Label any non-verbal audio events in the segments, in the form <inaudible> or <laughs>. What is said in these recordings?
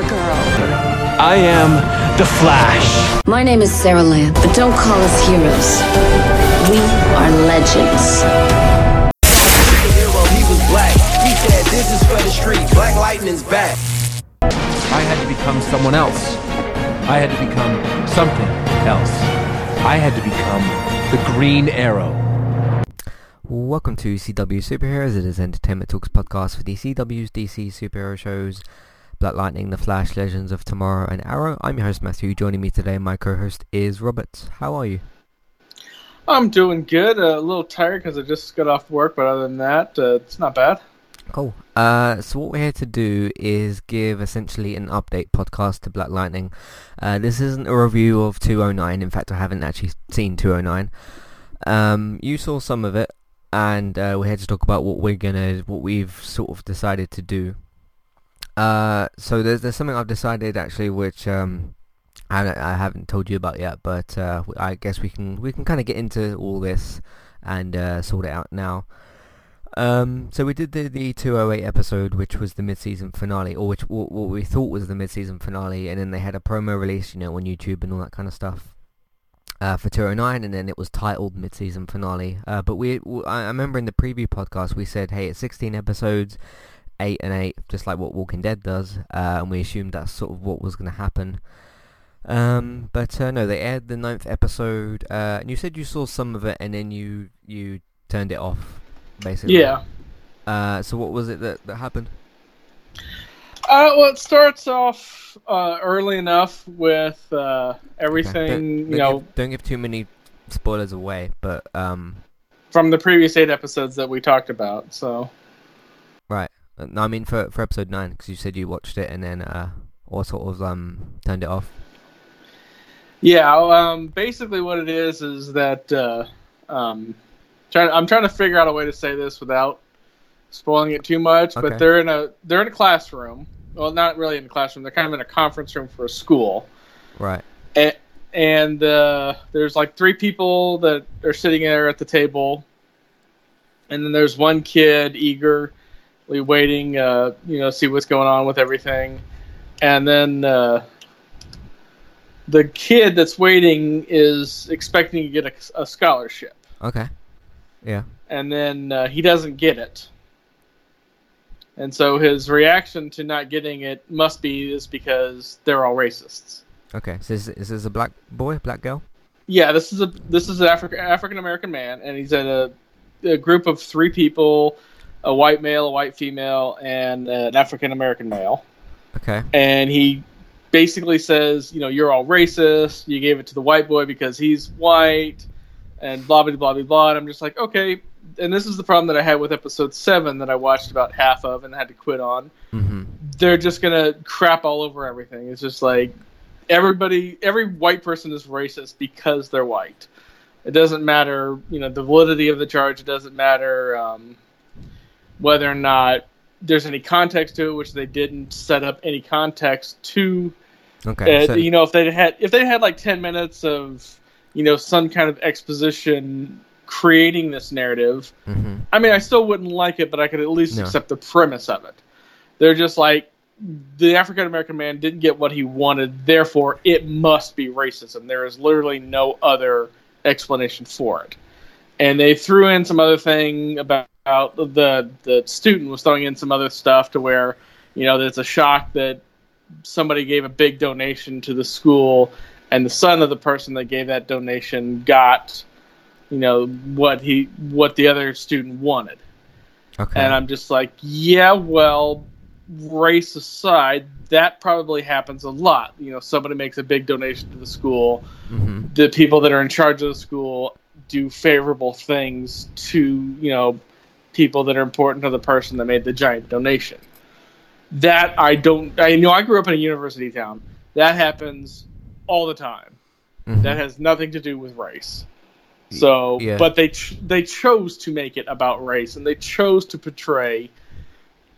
Supergirl. I am the Flash. My name is Sara Lance, but don't call us heroes. We are legends. hero, he was black. He said, This is for the street. Black Lightning's back. I had to become someone else. I had to become something else. I had to become the Green Arrow. Welcome to CW Superheroes. It is Entertainment Talks podcast for the CW's DC superhero shows, Black Lightning, The Flash, Legends of Tomorrow, and Arrow. I'm your host Matthew. Joining me today, my co-host is Robert. How are you? I'm doing good. Uh, a little tired because I just got off work, but other than that, uh, it's not bad. Cool. Uh, so what we're here to do is give essentially an update podcast to Black Lightning. Uh, this isn't a review of 209. In fact, I haven't actually seen 209. Um, you saw some of it, and uh, we're here to talk about what we're gonna, what we've sort of decided to do. Uh, so there's there's something I've decided actually, which um, I, I haven't told you about yet, but uh, I guess we can we can kind of get into all this and uh, sort it out now. Um, so we did the, the 208 episode, which was the mid-season finale, or which what, what we thought was the mid-season finale, and then they had a promo release, you know, on YouTube and all that kind of stuff. Uh, for 209, and then it was titled mid-season finale. Uh, but we, I remember in the preview podcast we said, hey, it's 16 episodes, eight and eight, just like what Walking Dead does, uh, and we assumed that's sort of what was going to happen. Um, but uh, no, they aired the ninth episode, uh, and you said you saw some of it, and then you you turned it off, basically. Yeah. Uh, so what was it that, that happened? Uh, well, it starts off uh, early enough with uh, everything, Okay, don't, you don't know, give, don't give too many spoilers away, but um, from the previous eight episodes that we talked about. So, right. Uh, No, I mean for for episode nine, because you said you watched it and then uh, or sort of um turned it off. yeah, um, basically what it is is that uh, um, trying, I'm trying to figure out a way to say this without spoiling it too much. Okay. But they're in a they're in a classroom. Well, not really in a classroom. They're kind of in a conference room for a school. Right. and, and uh, there's like three people that are sitting there at the table, and then there's one kid eagerly waiting, uh, you know, see what's going on with everything, and then uh, the kid that's waiting is expecting to get a, a scholarship, Okay. Yeah. and then uh, he doesn't get it. And so his reaction to not getting it must be is because they're all racists. Okay. So is, is this a black boy, black girl? Yeah, this is a this is an African African American man, and he's in a, a group of three people: a white male, a white female, and an African American male. Okay. And he basically says, you know, you're all racist. You gave it to the white boy because he's white, and blah blah blah blah blah. And I'm just like, okay. And this is the problem that I had with episode seven that I watched about half of and had to quit on Mm-hmm. they're just gonna crap all over everything. It's just like everybody, every white person is racist because they're white. It doesn't matter, you know, the validity of the charge. It doesn't matter um, whether or not there's any context to it, which they didn't set up any context to. Okay. Uh, so, you know, if they had, if they had like ten minutes of, you know, some kind of exposition creating this narrative, mhm. I mean, I still wouldn't like it, but I could at least No. accept the premise of it. They're just like the African American man didn't get what he wanted, therefore it must be racism. There is literally no other explanation for it. And they threw in some other thing about the the student was throwing in some other stuff to where, you know, there's a shock that somebody gave a big donation to the school and the son of the person that gave that donation got you know what he what the other student wanted. Okay. and i'm just like yeah well race aside that probably happens a lot. You know somebody makes a big donation to the school. Hmm the people that are in charge of the school do favorable things to you know people that are important to the person that made the giant donation that i don't i know i grew up in a university town that happens all the time hmm that has nothing to do with race. So, yeah. but they ch- they chose to make it about race, and they chose to portray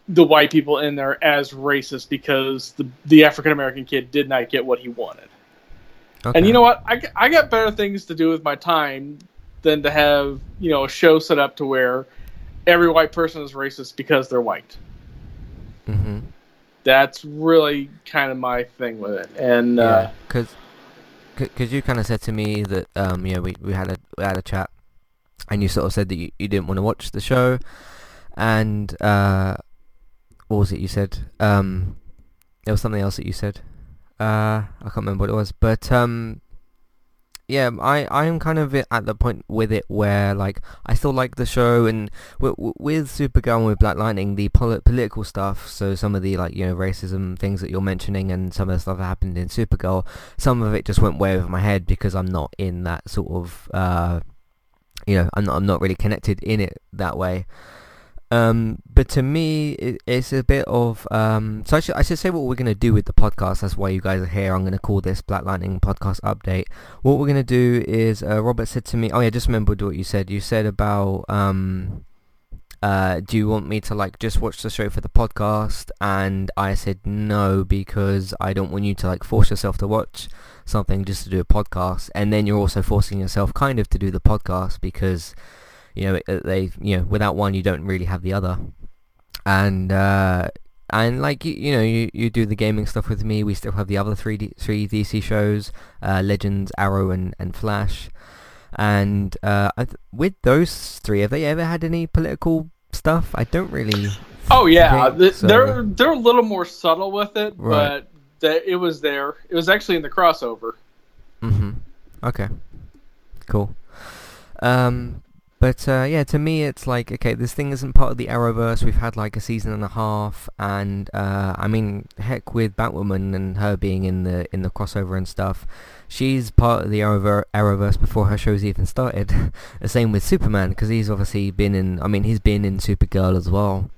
the white people in there as racist because the the African American kid did not get what he wanted. Okay. And you know what? I I got better things to do with my time than to have you know a show set up to where every white person is racist because they're white. Mm-hmm. That's really kind of my thing with it. And uh, because because you kind of said to me that um you know we, we had a we had a chat and you sort of said that you, you didn't want to watch the show and uh what was it you said um there was something else that you said uh I can't remember what it was but um yeah I I am kind of at the point with it where like I still like the show and with, with Supergirl and with Black Lightning the pol- political stuff so some of the like you know racism things that you're mentioning and some of the stuff that happened in Supergirl some of it just went way over my head because I'm not in that sort of uh you know I'm not, I'm not really connected in it that way um, but to me, it, it's a bit of um, so I should I should say what we're gonna do with the podcast. That's why you guys are here. I'm gonna call this Black Lightning podcast update. What we're gonna do is uh, Robert said to me, oh yeah, just remembered what you said. You said about um, uh, do you want me to like just watch the show for the podcast? And I said no because I don't want you to like force yourself to watch something just to do a podcast, and then you're also forcing yourself kind of to do the podcast because you know they you know without one you don't really have the other and uh and like you, you know you, you do the gaming stuff with me we still have the other three D, three DC shows uh, Legends Arrow and, and Flash and uh I th- with those three have they ever had any political stuff I don't really oh yeah, think so. they're they're a little more subtle with it, Right. but that it was there. It was actually in the crossover. Mm-hmm. Okay. Cool. Um, but uh, yeah, to me, it's like okay, this thing isn't part of the Arrowverse. We've had like a season and a half, and uh, I mean, heck, with Batwoman and her being in the in the crossover and stuff, she's part of the Arrowver- Arrowverse before her shows even started. <laughs> the same with Superman, because he's obviously been in. I mean, he's been in Supergirl as well.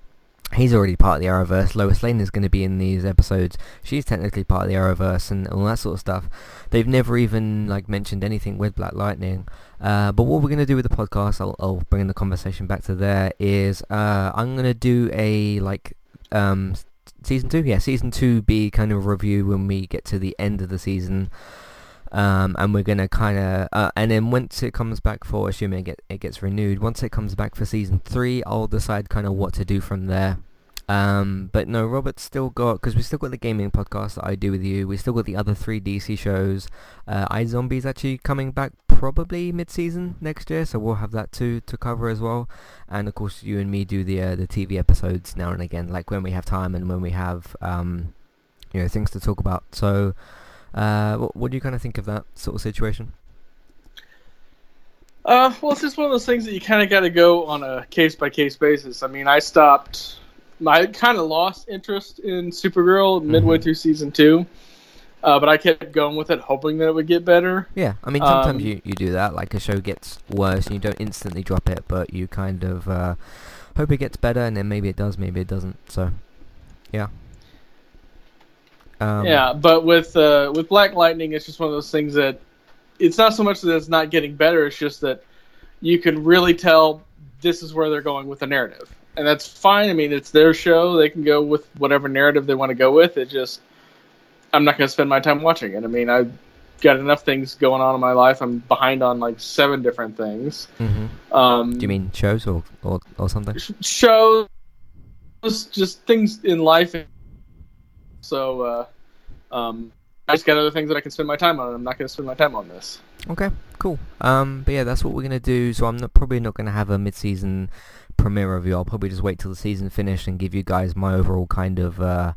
He's already part of the Arrowverse. Lois Lane is going to be in these episodes. She's technically part of the Arrowverse and all that sort of stuff. They've never even like mentioned anything with Black Lightning. Uh, but what we're going to do with the podcast, I'll, I'll bring the conversation back to there, is uh, I'm going to do a like um, season two. Yeah, season two be kind of review when we get to the end of the season. Um, and we're gonna kind of, uh, and then once it comes back for, assuming it, get, it gets renewed, once it comes back for season three, I'll decide kind of what to do from there. Um, but no, Robert's still got because we still got the gaming podcast that I do with you. We still got the other three DC shows. Uh, Zombies actually coming back probably mid-season next year, so we'll have that too to cover as well. And of course, you and me do the uh, the TV episodes now and again, like when we have time and when we have um, you know things to talk about. So, uh, what, what do you kind of think of that sort of situation? Uh, well, it's just one of those things that you kind of got to go on a case by case basis. I mean, I stopped. I kind of lost interest in Supergirl midway Mhm. through season two, uh, but I kept going with it, hoping that it would get better. Yeah, I mean sometimes Um, you, you do that, like a show gets worse and you don't instantly drop it, but you kind of uh, hope it gets better, and then maybe it does, maybe it doesn't. So, yeah. Um, yeah, but with uh, with Black Lightning, it's just one of those things that it's not so much that it's not getting better; it's just that you can really tell this is where they're going with the narrative, and that's fine. I mean, it's their show; they can go with whatever narrative they want to go with. It just I'm not going to spend my time watching it. I mean, I've got enough things going on in my life. I'm behind on like seven different things. mhm. Um, Do you mean shows or, or, or something? shows, just things in life. So, uh, um, I just got other things that I can spend my time on. I'm not going to spend my time on this. Okay, cool. Um, but yeah, that's what we're gonna do. So I'm not, probably not gonna have a mid-season premiere review. I'll probably just wait till the season finished and give you guys my overall kind of uh,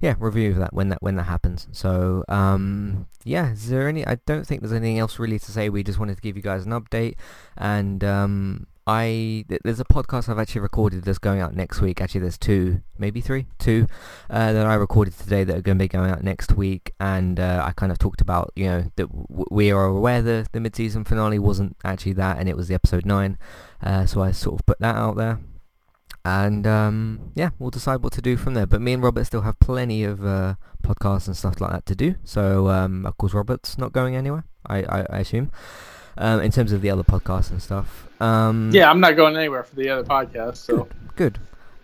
yeah review of that when that when that happens. So um, yeah, is there any? I don't think there's anything else really to say. We just wanted to give you guys an update, and um, I th- there's a podcast I've actually recorded that's going out next week. Actually, there's two, maybe three, two uh, that I recorded today that are going to be going out next week, and uh, I kind of talked about you know that w- we are aware the the mid-season finale wasn't actually that, and it was the episode nine, uh, so I sort of put that out there. And um, yeah, we'll decide what to do from there. But me and Robert still have plenty of uh, podcasts and stuff like that to do. So um, of course Robert's not going anywhere. I, I, I assume. Um, in terms of the other podcasts and stuff. Um, Yeah, I'm not going anywhere for the other podcast. So, Good.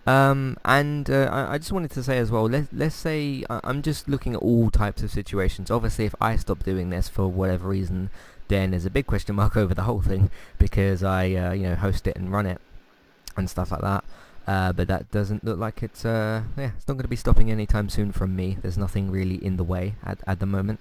Um, and uh, I, I just wanted to say as well, let, let's say I- I'm just looking at all types of situations. Obviously, if I stop doing this for whatever reason, then there's a big question mark <laughs> over the whole thing because I, uh, you know, host it and run it and stuff like that. Uh, but that doesn't look like it's uh yeah it's not going to be stopping anytime soon from me. There's nothing really in the way at at the moment,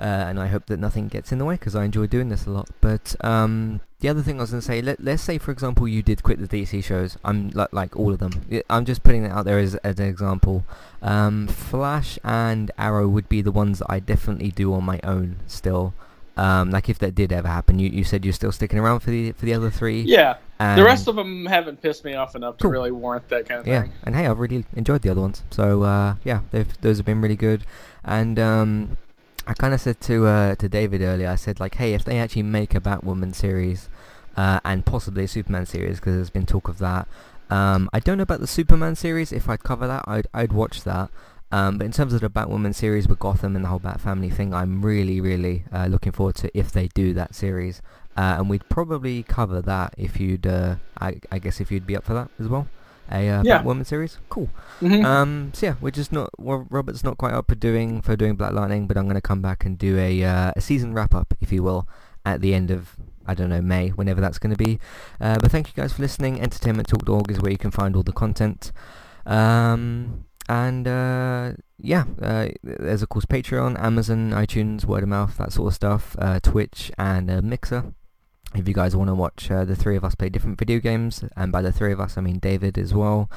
uh, and I hope that nothing gets in the way because I enjoy doing this a lot. But um, the other thing I was going to say, let let's say for example you did quit the DC shows. I'm like like all of them. I'm just putting it out there as as an example. Um, Flash and Arrow would be the ones that I definitely do on my own still. Um, like if that did ever happen, you, you said you're still sticking around for the for the other three. Yeah. And the rest of them haven't pissed me off enough to really warrant that kind of yeah, thing. and hey, I've really enjoyed the other ones. So uh, yeah, they've, those have been really good. And um, I kind of said to uh, to David earlier, I said like, hey, if they actually make a Batwoman series uh, and possibly a Superman series, because there's been talk of that. Um, I don't know about the Superman series. If I'd cover that, I'd I'd watch that. Um, but in terms of the Batwoman series with Gotham and the whole Bat family thing, I'm really, really uh, looking forward to if they do that series. Uh, and we'd probably cover that if you'd, uh, I, I guess if you'd be up for that as well. A uh, Yeah. Batwoman series, cool. Mhm. Um, so yeah, we're just not. Well, Robert's not quite up for doing for doing Black Lightning, but I'm going to come back and do a uh, a season wrap up, if you will, at the end of I don't know May, whenever that's going to be. Uh, but thank you guys for listening. Entertainment.org is where you can find all the content. Um, and uh, yeah, uh, there's of course Patreon, Amazon, iTunes, word of mouth, that sort of stuff, uh, Twitch, and uh, Mixer. If you guys want to watch uh, the three of us play different video games, and by the three of us I mean David as well.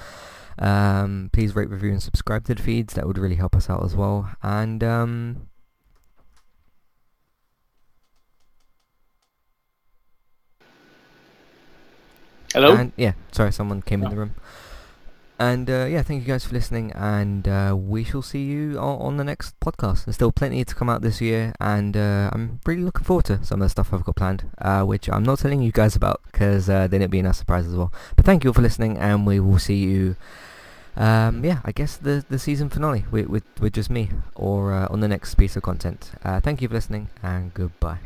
Um, please rate, review, and subscribe to the feeds. That would really help us out as well. And um, Hello? And yeah, sorry, someone came in the room. And uh, yeah, thank you guys for listening, and uh, we shall see you on, on the next podcast. There's still plenty to come out this year, and uh, I'm really looking forward to some of the stuff I've got planned, uh, which I'm not telling you guys about because uh, then it'd be a nice surprise as well. But thank you all for listening, and we will see you. Um, yeah, I guess the the season finale with with, with just me, or uh, on the next piece of content. Thank you for listening, and goodbye.